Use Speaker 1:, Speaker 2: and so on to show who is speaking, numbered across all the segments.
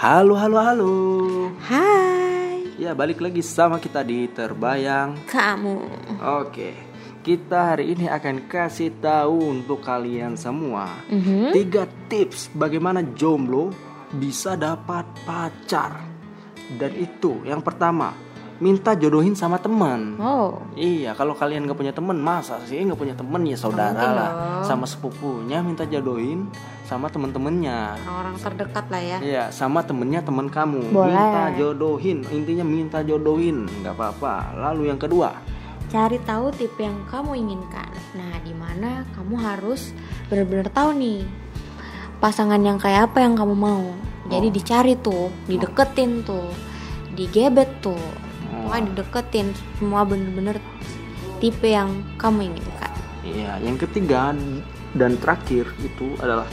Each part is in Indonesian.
Speaker 1: Halo, halo, halo.
Speaker 2: Hai,
Speaker 1: Ya, balik lagi sama kita di Terbayang.
Speaker 2: kamu.
Speaker 1: Oke, kita hari ini akan kasih tahu untuk kalian semua
Speaker 2: Mhm.
Speaker 1: tiga tips bagaimana jomblo bisa dapat pacar. Dan itu yang pertama, minta jodohin sama teman.
Speaker 2: Oh,
Speaker 1: Iya, kalau kalian nggak punya teman, masa sih nggak punya teman ya saudara
Speaker 2: mungkin
Speaker 1: lah,
Speaker 2: dong.
Speaker 1: sama sepupunya minta jodohin sama temen-temennya.
Speaker 2: orang-orang terdekat lah ya.
Speaker 1: Iya, sama temennya temen kamu.
Speaker 2: Boleh.
Speaker 1: Minta jodohin, intinya minta jodohin, nggak apa-apa. Lalu yang kedua,
Speaker 2: Cari tahu tipe yang kamu inginkan. Nah, di mana kamu harus benar-benar tahu nih pasangan yang kayak apa yang kamu mau. Jadi
Speaker 1: Oh.
Speaker 2: dicari tuh, dideketin tuh, digebet tuh.
Speaker 1: Oh.
Speaker 2: Pokoknya dideketin semua bener-bener tipe yang kamu inginkan.
Speaker 1: iya, yang ketiga dan terakhir itu adalah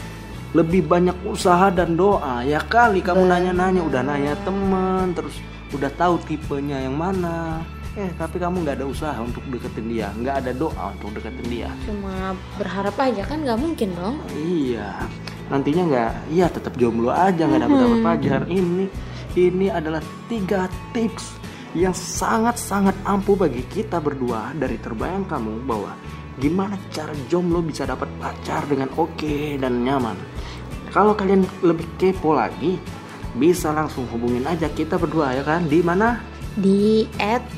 Speaker 1: lebih banyak usaha dan doa. Ya kali kamu nanya-nanya, udah nanya temen, terus udah tahu tipenya yang mana. Eh, tapi kamu nggak ada usaha untuk deketin dia, nggak ada doa untuk deketin dia.
Speaker 2: Cuma berharap aja kan nggak mungkin dong.
Speaker 1: Iya, nantinya nggak, iya tetap jomblo aja nggak dapat dapat pacar. Ini, ini adalah tiga tips yang sangat sangat ampuh bagi kita berdua dari terbayang kamu bahwa gimana cara jomblo bisa dapat pacar dengan oke dan nyaman. Kalau kalian lebih kepo lagi, bisa langsung hubungin aja kita berdua ya kan di mana?
Speaker 2: Di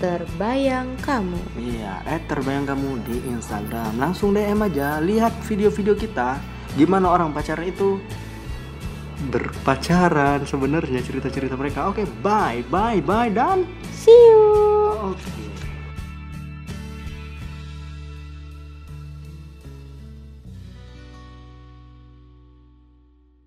Speaker 2: terbayang kamu.
Speaker 1: Iya, terbayang kamu di Instagram. Langsung DM aja, lihat video-video kita. Gimana orang pacaran itu berpacaran sebenarnya cerita-cerita mereka. Oke, bye, bye, bye dan
Speaker 2: See you.
Speaker 1: oke.